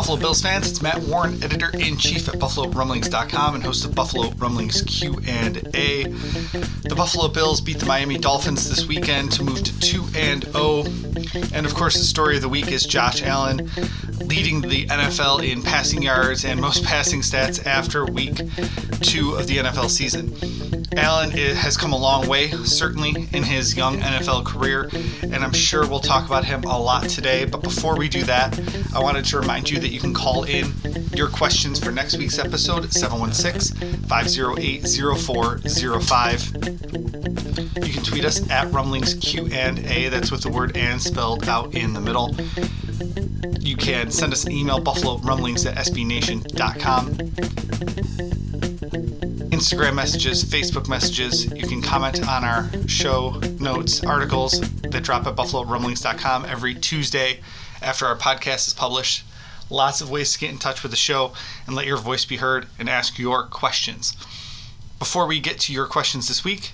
Buffalo Bills fans. It's Matt Warren, editor in chief at BuffaloRumblings.com and host of Buffalo Rumblings Q and A. The Buffalo Bills beat the Miami Dolphins this weekend to move to two and zero. And of course, the story of the week is Josh Allen leading the NFL in passing yards and most passing stats after week two of the NFL season. Allen has come a long way, certainly in his young NFL career, and I'm sure we'll talk about him a lot today. But before we do that, I wanted to remind you that you can call in your questions for next week's episode at 716 508 0405. You can tweet us at Rumblings Q and A. That's with the word and spelled out in the middle. You can send us an email, buffalo rumblings at sbnation.com. Instagram messages, Facebook messages. You can comment on our show notes, articles that drop at buffalorumblings.com every Tuesday after our podcast is published. Lots of ways to get in touch with the show and let your voice be heard and ask your questions. Before we get to your questions this week,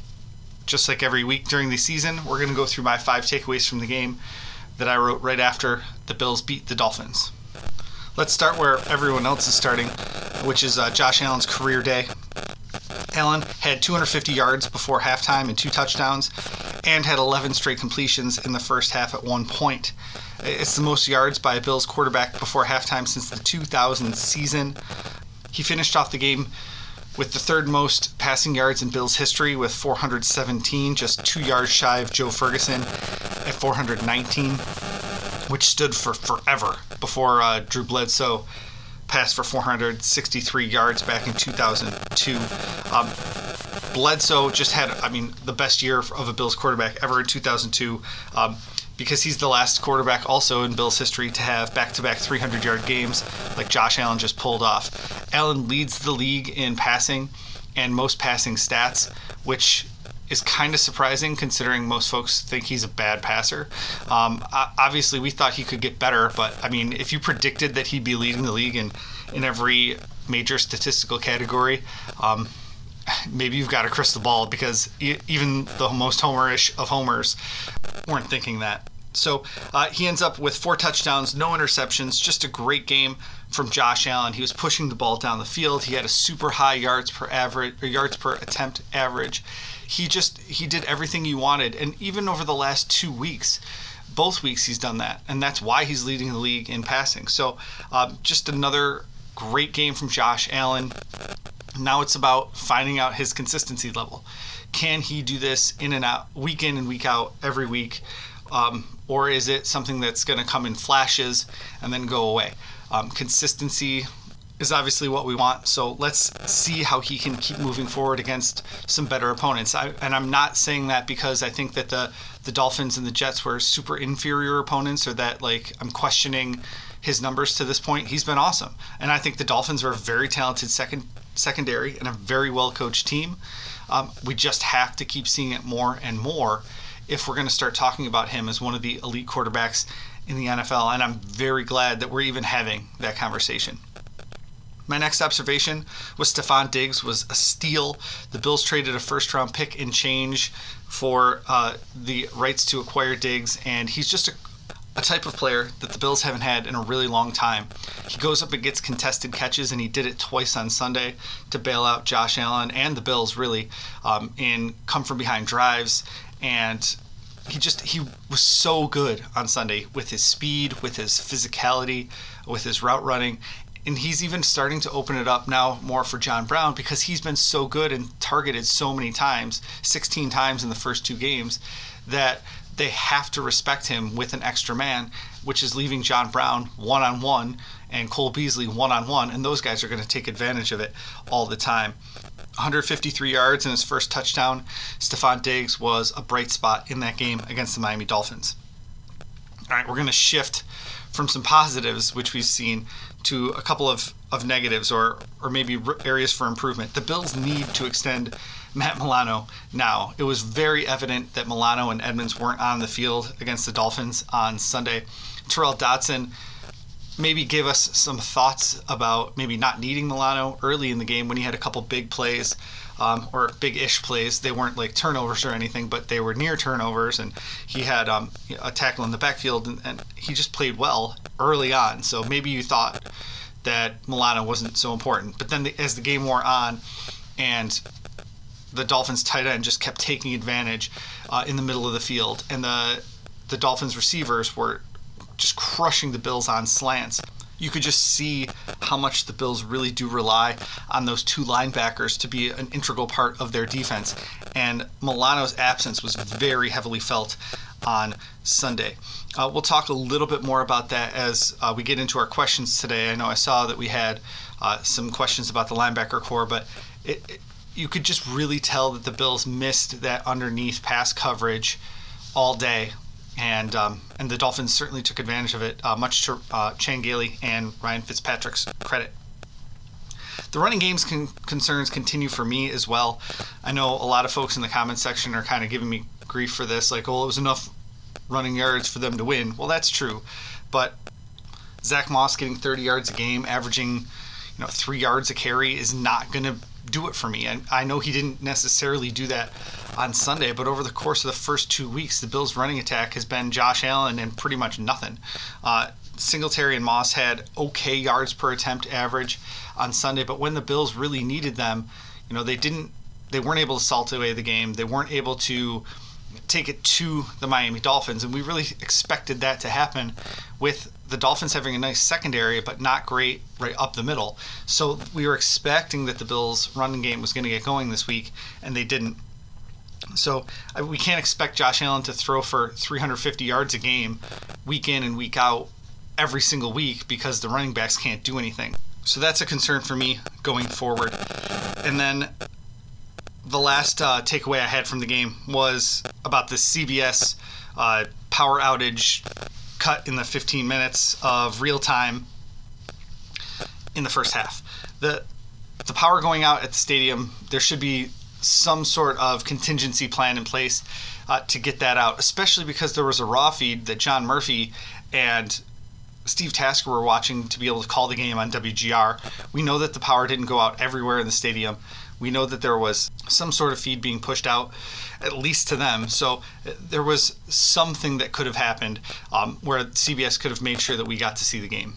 just like every week during the season, we're going to go through my five takeaways from the game that I wrote right after the Bills beat the Dolphins. Let's start where everyone else is starting, which is uh, Josh Allen's career day. Allen had 250 yards before halftime and two touchdowns, and had 11 straight completions in the first half at one point. It's the most yards by a Bills quarterback before halftime since the 2000 season. He finished off the game with the third most passing yards in Bills history with 417, just two yards shy of Joe Ferguson at 419, which stood for forever before uh, Drew Bledsoe passed for 463 yards back in 2002. Um, Bledsoe just had, I mean, the best year of a Bills quarterback ever in 2002. Um, because he's the last quarterback also in Bills history to have back-to-back 300-yard games like Josh Allen just pulled off. Allen leads the league in passing and most passing stats, which is kind of surprising considering most folks think he's a bad passer. Um, obviously, we thought he could get better, but I mean, if you predicted that he'd be leading the league in, in every major statistical category, um, maybe you've got a crystal ball because even the most homerish of homers weren't thinking that. So uh, he ends up with four touchdowns, no interceptions, just a great game from Josh Allen. He was pushing the ball down the field. He had a super high yards per average, yards per attempt average he just he did everything you wanted. And even over the last two weeks both weeks he's done that. And that's why he's leading the league in passing. So uh, just another great game from josh allen. Now it's about finding out his consistency level. Can he do this in and out week in and week out every week? Um, or is it something that's going to come in flashes and then go away? Um, consistency is obviously what we want. So let's see how he can keep moving forward against some better opponents. I, and I'm not saying that because I think that the the Dolphins and the Jets were super inferior opponents, or that like I'm questioning his numbers to this point. He's been awesome, and I think the Dolphins are a very talented second secondary and a very well coached team. Um, we just have to keep seeing it more and more if we're going to start talking about him as one of the elite quarterbacks in the NFL. And I'm very glad that we're even having that conversation. My next observation was Stefon Diggs was a steal. The Bills traded a first round pick in change for uh, the rights to acquire Diggs, and he's just a, a type of player that the Bills haven't had in a really long time. He goes up and gets contested catches, and he did it twice on Sunday to bail out Josh Allen and the Bills, really, um, in come from behind drives. And he just he was so good on Sunday with his speed, with his physicality, with his route running, and he's even starting to open it up now more for John Brown because he's been so good and targeted so many times, 16 times in the first two games, that they have to respect him with an extra man, which is leaving John Brown one on one and Cole Beasley one on one, and those guys are going to take advantage of it all the time. 153 yards in his first touchdown. Stefon Diggs was a bright spot in that game against the Miami Dolphins. All right, we're going to shift from some positives, which we've seen, to a couple of, of negatives or, or maybe areas for improvement. The Bills need to extend Matt Milano now. It was very evident that Milano and Edmunds weren't on the field against the Dolphins on Sunday. Tyrel Dodson maybe give us some thoughts about maybe not needing Milano early in the game when he had a couple big plays um, or big-ish plays. They weren't like turnovers or anything, but they were near turnovers, and he had um, a tackle in the backfield, and, and he just played well early on. So maybe you thought that Milano wasn't so important, but then the, as the game wore on, and the Dolphins tight end just kept taking advantage uh, in the middle of the field, and the the Dolphins receivers were just crushing the Bills on slants you could just see how much the Bills really do rely on those two linebackers to be an integral part of their defense. And Milano's absence was very heavily felt on Sunday. Uh, we'll talk a little bit more about that as uh, we get into our questions today. I know I saw that we had uh, some questions about the linebacker corps, but it, it, you could just really tell that the Bills missed that underneath pass coverage all day and um, and the Dolphins certainly took advantage of it, uh, much to uh, Chan Gailey and Ryan Fitzpatrick's credit. The running game's con- concerns continue for me as well. I know a lot of folks in the comments section are kind of giving me grief for this, like, well, it was enough running yards for them to win. Well, that's true, but Zach Moss getting 30 yards a game, averaging, you know, three yards a carry is not going to do it for me. And I know he didn't necessarily do that on Sunday, but over the course of the first two weeks, the Bills' running attack has been Josh Allen and pretty much nothing. Uh, Singletary and Moss had okay yards per attempt average on Sunday, but when the Bills really needed them, you know, they didn't. They weren't able to salt away the game. They weren't able to take it to the Miami Dolphins, and we really expected that to happen with the Dolphins having a nice secondary, but not great right up the middle. So we were expecting that the Bills' running game was going to get going this week, and they didn't. So we can't expect Josh Allen to throw for 350 yards a game, week in and week out, every single week because the running backs can't do anything. So that's a concern for me going forward. And then the last uh, takeaway I had from the game was about the CBS uh, power outage cut in the 15 minutes of real time in the first half. The the power going out at the stadium, there should be some sort of contingency plan in place uh, to get that out, especially because there was a raw feed that John Murphy and Steve Tasker were watching to be able to call the game on WGR. We know that the power didn't go out everywhere in the stadium. We know that there was some sort of feed being pushed out, at least to them. So uh, there was something that could have happened um, where CBS could have made sure that we got to see the game.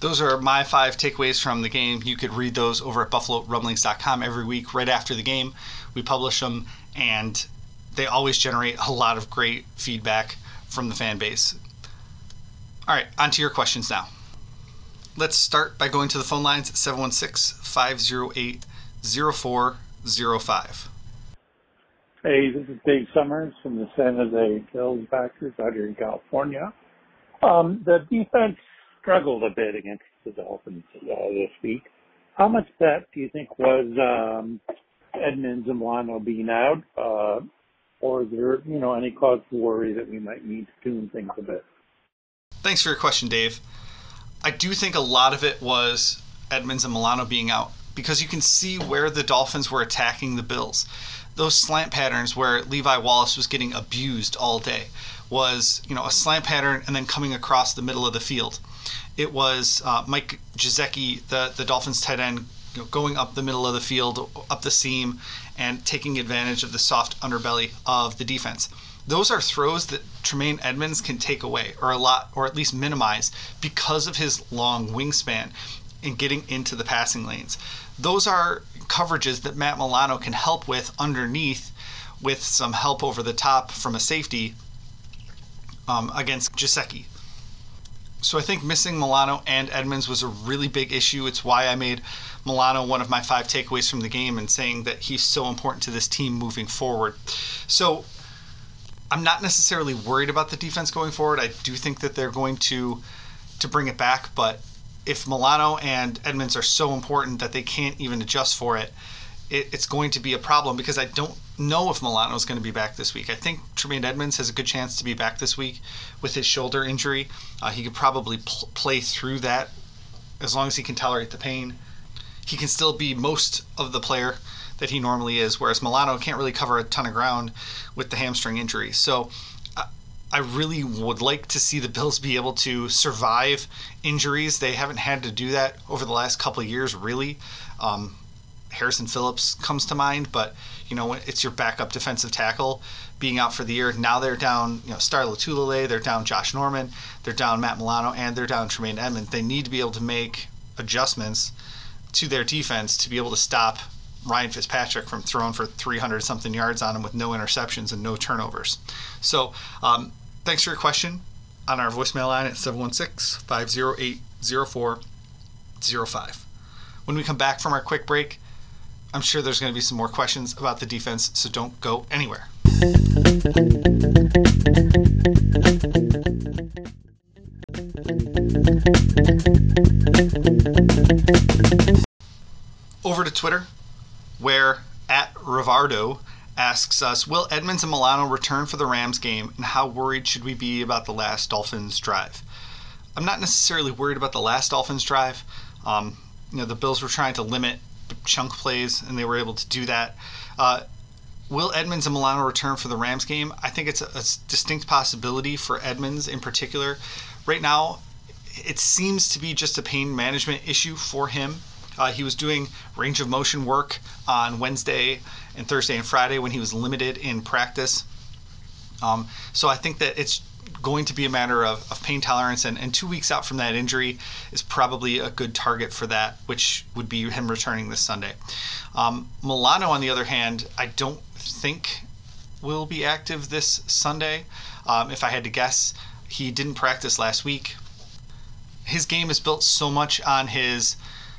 Those are my five takeaways from the game. You could read those over at BuffaloRumblings.com every week right after the game. We publish them, and they always generate a lot of great feedback from the fan base. All right, on to your questions now. Let's start by going to the phone lines at 716 508 0405. Hey, this is Dave Summers from the San Jose Bills backers out here in California. Um, the defense struggled a bit against the Dolphins uh, this week. How much that do you think was um, Edmunds and Milano being out, uh, or is there you know any cause for worry that we might need to tune things a bit? Thanks for your question, Dave. I do think a lot of it was Edmunds and Milano being out because you can see where the Dolphins were attacking the Bills. Those slant patterns where Levi Wallace was getting abused all day was, you know, a slant pattern and then coming across the middle of the field. It was uh, Mike Gesicki, the, the Dolphins tight end, you know, going up the middle of the field, up the seam, and taking advantage of the soft underbelly of the defense. Those are throws that Tremaine Edmunds can take away, or a lot, or at least minimize, because of his long wingspan and getting into the passing lanes those are coverages that Matt Milano can help with underneath with some help over the top from a safety um, against Gesicki. So I think missing Milano and Edmunds was a really big issue. It's why I made Milano one of my five takeaways from the game and saying that he's so important to this team moving forward. So I'm not necessarily worried about the defense going forward. I do think that they're going to to bring it back, but if Milano and Edmunds are so important that they can't even adjust for it, it it's going to be a problem because I don't know if Milano is going to be back this week. I think Tremaine Edmunds has a good chance to be back this week with his shoulder injury. Uh, he could probably pl- play through that as long as he can tolerate the pain. He can still be most of the player that he normally is, whereas Milano can't really cover a ton of ground with the hamstring injury. So I really would like to see the Bills be able to survive injuries. They haven't had to do that over the last couple of years, really. Um, Harrison Phillips comes to mind, but you know it's your backup defensive tackle being out for the year. Now they're down, you know, Star Lotulelei, they're down Josh Norman, they're down Matt Milano, and they're down Tremaine Edmunds. They need to be able to make adjustments to their defense to be able to stop Ryan Fitzpatrick from throwing for 300 something yards on him with no interceptions and no turnovers. So, um, thanks for your question on our voicemail line at 716 508 0405. When we come back from our quick break, I'm sure there's going to be some more questions about the defense, so don't go anywhere. Over to Twitter, where at Rivardo asks us Will Edmunds and Milano return for the Rams game, and how worried should we be about the last Dolphins drive? I'm not necessarily worried about the last Dolphins drive. Um, you know, the Bills were trying to limit chunk plays, and they were able to do that. Uh, will Edmunds and Milano return for the Rams game? I think it's a, a distinct possibility for Edmunds in particular. Right now, it seems to be just a pain management issue for him. Uh, he was doing range of motion work on Wednesday and Thursday and Friday when he was limited in practice. Um, so I think that it's going to be a matter of, of pain tolerance, and, and two weeks out from that injury is probably a good target for that, which would be him returning this Sunday. Um, Milano, on the other hand, I don't think will be active this Sunday. Um, if I had to guess, he didn't practice last week. His game is built so much on his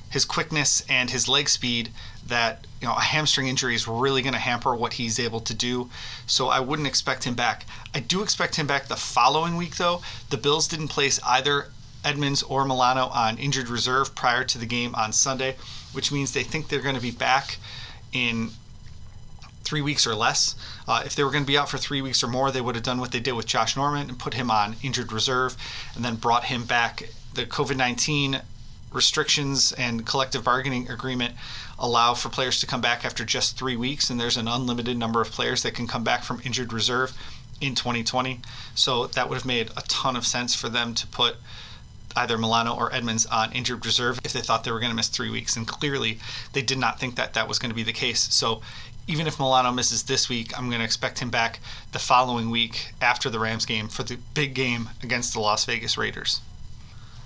his quickness and his leg speed that you know a hamstring injury is really going to hamper what he's able to do. So I wouldn't expect him back. I do expect him back the following week though. The Bills didn't place either Edmunds or Milano on injured reserve prior to the game on Sunday, which means they think they're going to be back in three weeks or less. Uh, if they were going to be out for three weeks or more, they would have done what they did with Josh Norman and put him on injured reserve and then brought him back. The COVID 19 restrictions and collective bargaining agreement allow for players to come back after just three weeks, and there's an unlimited number of players that can come back from injured reserve in 2020. So that would have made a ton of sense for them to put either Milano or Edmunds on injured reserve if they thought they were going to miss three weeks. And clearly, they did not think that that was going to be the case. So even if Milano misses this week, I'm going to expect him back the following week after the Rams game for the big game against the Las Vegas Raiders.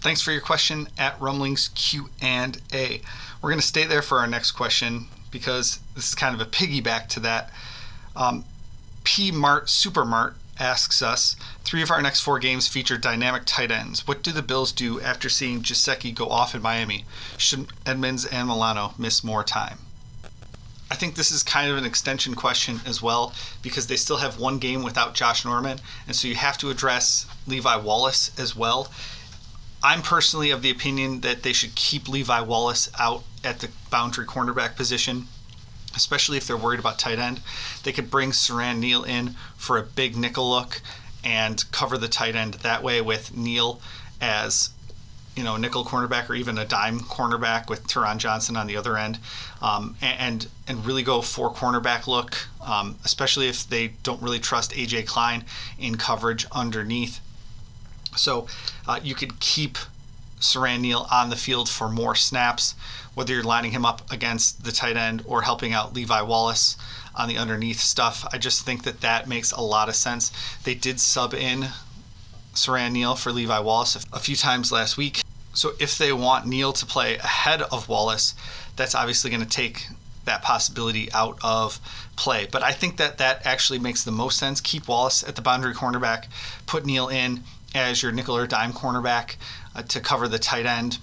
Thanks for your question at Rumblings Q and A. We're going to stay there for our next question because this is kind of a piggyback to that. Um, P Mart Supermart asks us three of our next four games feature dynamic tight ends. What do the Bills do after seeing Gesicki go off in Miami? Should Edmunds and Milano miss more time? I think this is kind of an extension question as well because they still have one game without Josh Norman, and so you have to address Levi Wallace as well. I'm personally of the opinion that they should keep Levi Wallace out at the boundary cornerback position, especially if they're worried about tight end. They could bring Siran Neal in for a big nickel look and cover the tight end that way with Neal as you know nickel cornerback or even a dime cornerback with Taron Johnson on the other end, um, and and really go for cornerback look, um, especially if they don't really trust AJ Klein in coverage underneath. So uh, you could keep Siran Neal on the field for more snaps, whether you're lining him up against the tight end or helping out Levi Wallace on the underneath stuff. I just think that that makes a lot of sense. They did sub in Siran Neal for Levi Wallace a few times last week. So if they want Neal to play ahead of Wallace, that's obviously going to take that possibility out of play. But I think that that actually makes the most sense. Keep Wallace at the boundary cornerback, put Neal in, as your nickel or dime cornerback uh, to cover the tight end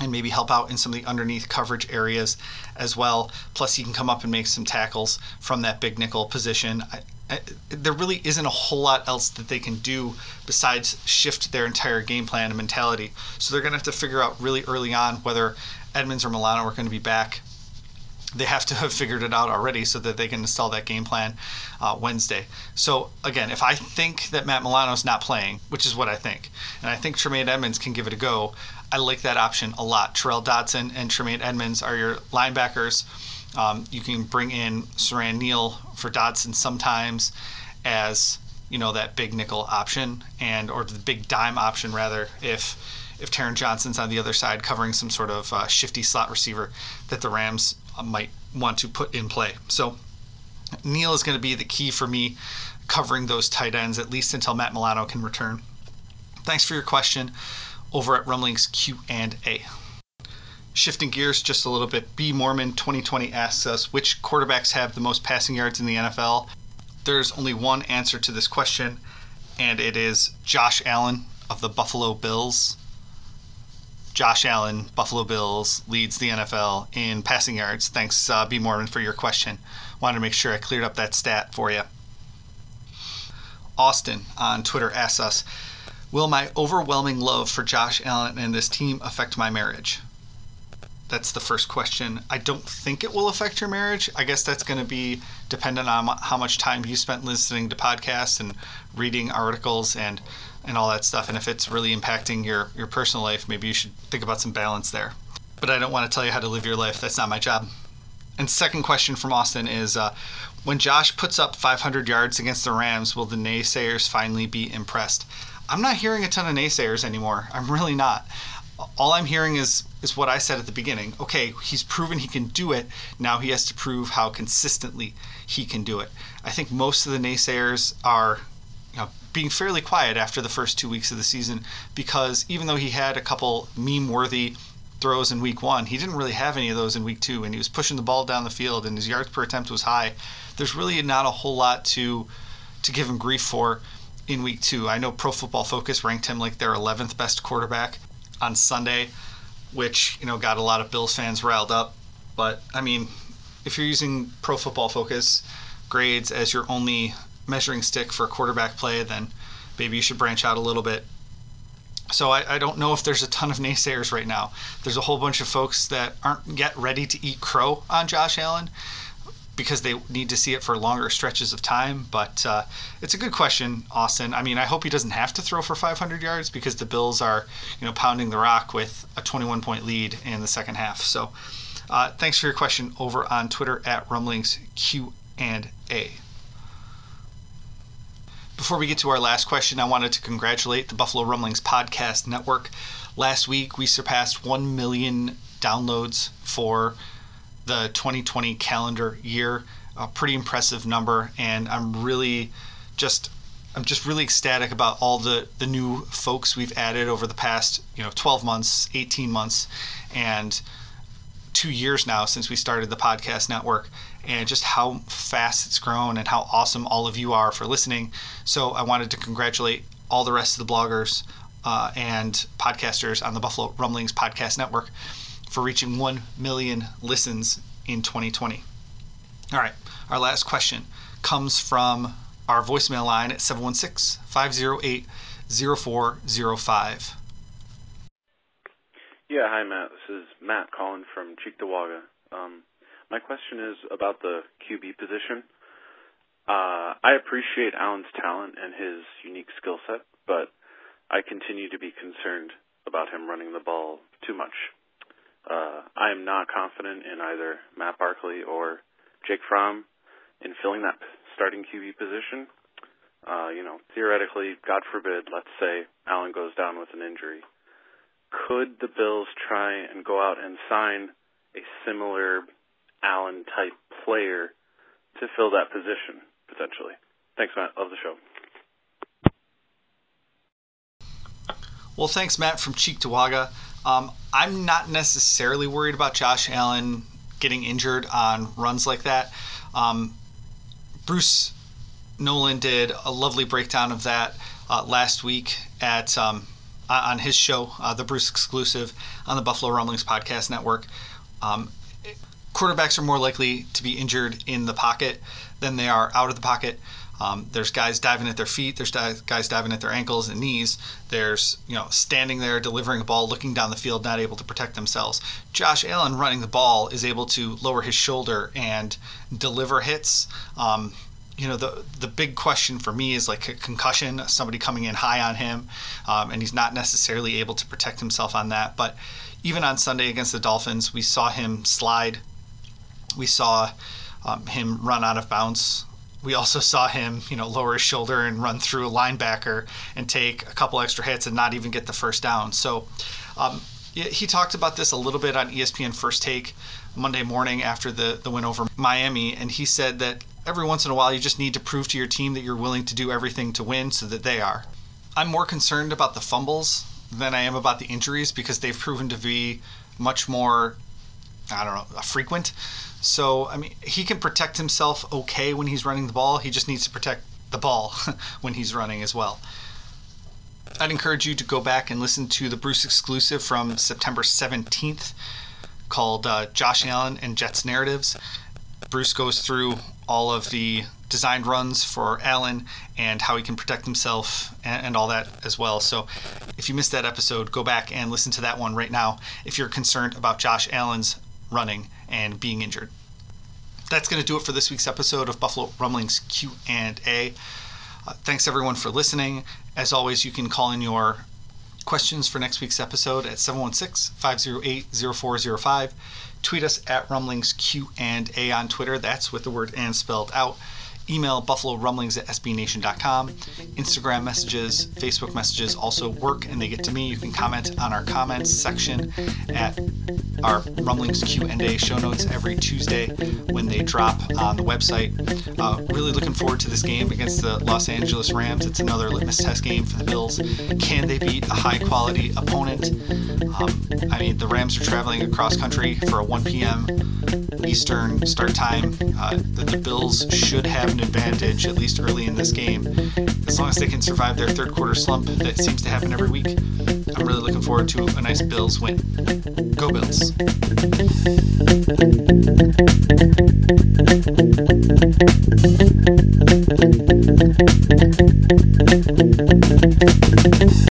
and maybe help out in some of the underneath coverage areas as well. Plus, he can come up and make some tackles from that big nickel position. I, uh, there really isn't a whole lot else that they can do besides shift their entire game plan and mentality. So they're going to have to figure out really early on whether Edmunds or Milano are going to be back. They have to have figured it out already so that they can install that game plan uh, Wednesday. So again, if I think that Matt Milano's not playing, which is what I think, and I think Tremaine Edmunds can give it a go, I like that option a lot. Tyrel Dodson and Tremaine Edmunds are your linebackers. Um, you can bring in Siran Neal for Dodson sometimes as you know that big nickel option and or the big dime option rather if if Taron Johnson's on the other side covering some sort of uh, shifty slot receiver that the Rams might want to put in play. So Neal is going to be the key for me covering those tight ends at least until Matt Milano can return. Thanks for your question over at Rumblings Q and A. Shifting gears just a little bit, B Mormon 2020 asks us which quarterbacks have the most passing yards in the NFL. There's only one answer to this question, and it is Josh Allen of the Buffalo Bills. Josh Allen, Buffalo Bills, leads the NFL in passing yards. Thanks, uh, B Mormon, for your question. Wanted to make sure I cleared up that stat for you. Austin on Twitter asks us Will my overwhelming love for Josh Allen and this team affect my marriage? That's the first question. I don't think it will affect your marriage. I guess that's going to be dependent on how much time you spent listening to podcasts and reading articles and and all that stuff. And if it's really impacting your your personal life, maybe you should think about some balance there. But I don't want to tell you how to live your life. That's not my job. And second question from Austin is uh, when Josh puts up 500 yards against the Rams, will the naysayers finally be impressed? I'm not hearing a ton of naysayers anymore. I'm really not all I'm hearing is is what I said at the beginning. Okay, he's proven he can do it. Now he has to prove how consistently he can do it. I think most of the naysayers are you know, being fairly quiet after the first two weeks of the season because even though he had a couple meme-worthy throws in week one, he didn't really have any of those in week two, and he was pushing the ball down the field, and his yards per attempt was high. There's really not a whole lot to to give him grief for in week two. I know Pro Football Focus ranked him like their 11th best quarterback on Sunday, which you know got a lot of Bills fans riled up. But I mean, if you're using Pro Football Focus grades as your only measuring stick for a quarterback play, then maybe you should branch out a little bit. So I, I, don't know if there's a ton of naysayers right now. There's a whole bunch of folks that aren't yet ready to eat crow on Josh Allen because they need to see it for longer stretches of time. But uh, it's a good question, Austin. I mean, I hope he doesn't have to throw for 500 yards because the Bills are, you know, pounding the rock with a 21 point lead in the second half. So, uh, thanks for your question over on Twitter at Rumblings Q and A. Before we get to our last question, I wanted to congratulate the Buffalo Rumblings Podcast Network. Last week, we surpassed 1 million downloads for the 2020 calendar year. A pretty impressive number, and I'm really just I'm just really ecstatic about all the the new folks we've added over the past you know 12 months, 18 months, and two years now since we started the podcast network and just how fast it's grown and how awesome all of you are for listening. So I wanted to congratulate all the rest of the bloggers uh, and podcasters on the Buffalo Rumblings Podcast Network for reaching 1 million listens in 2020. All right, our last question comes from our voicemail line at 716 508 0405. Yeah, hi Matt. This is Matt calling from Cheektowaga. Um, my question is about the QB position. Uh, I appreciate Allen's talent and his unique skill set, but I continue to be concerned about him running the ball too much. Uh, I am not confident in either Matt Barkley or Jake Fromm in filling that starting QB position. Uh, you know, theoretically, God forbid, let's say Allen goes down with an injury. Could the Bills try and go out and sign a similar Allen type player to fill that position potentially? Thanks, Matt. Love the show. Well, thanks, Matt from Cheektowaga. Um, I'm not necessarily worried about Josh Allen getting injured on runs like that. Um, Bruce Nolan did a lovely breakdown of that uh, last week at um, on his show, uh, the Bruce exclusive on the Buffalo Rumblings podcast network. Um, quarterbacks are more likely to be injured in the pocket than they are out of the pocket. Um, there's guys diving at their feet. There's guys diving at their ankles and knees. There's you know standing there delivering a ball, looking down the field, not able to protect themselves. Josh Allen running the ball is able to lower his shoulder and deliver hits. Um, you know the the big question for me is like a concussion, somebody coming in high on him, um, and he's not necessarily able to protect himself on that. But even on Sunday against the Dolphins, we saw him slide. We saw um, him run out of bounds we also saw him, you know, lower his shoulder and run through a linebacker and take a couple extra hits and not even get the first down. So um, he talked about this a little bit on ESPN First Take Monday morning after the, the win over Miami, and he said that every once in a while you just need to prove to your team that you're willing to do everything to win so that they are. I'm more concerned about the fumbles than I am about the injuries because they've proven to be much more, I don't know, frequent. So, I mean, he can protect himself okay when he's running the ball. He just needs to protect the ball when he's running as well. I'd encourage you to go back and listen to the Bruce exclusive from September 17th called uh, Josh Allen and Jets Narratives. Bruce goes through all of the designed runs for Allen and how he can protect himself and, and, all that as well. So if you missed that episode, go back and listen to that one right now if you're concerned about Josh Allen's running and being injured. That's going to do it for this week's episode of Buffalo Rumblings Q&A. Uh, thanks everyone for listening. As always, you can call in your questions for next week's episode at 716-508-0405. Tweet us at Rumblings Q&A on Twitter. That's with the word and spelled out email buffalo rumblings at sbnation.com instagram messages facebook messages also work and they get to me. You can comment on our comments section at our rumblings q&a show notes every tuesday when they drop on the website. Uh, really looking forward to this game against the los angeles rams. It's another litmus test game for the bills. Can they beat a high quality opponent? Um, i mean the rams are traveling across country for a 1 p.m eastern start time. Uh, that the bills should have an advantage, at least early in this game. As long as they can survive their third quarter slump that seems to happen every week, I'm really looking forward to a nice Bills win. Go Bills!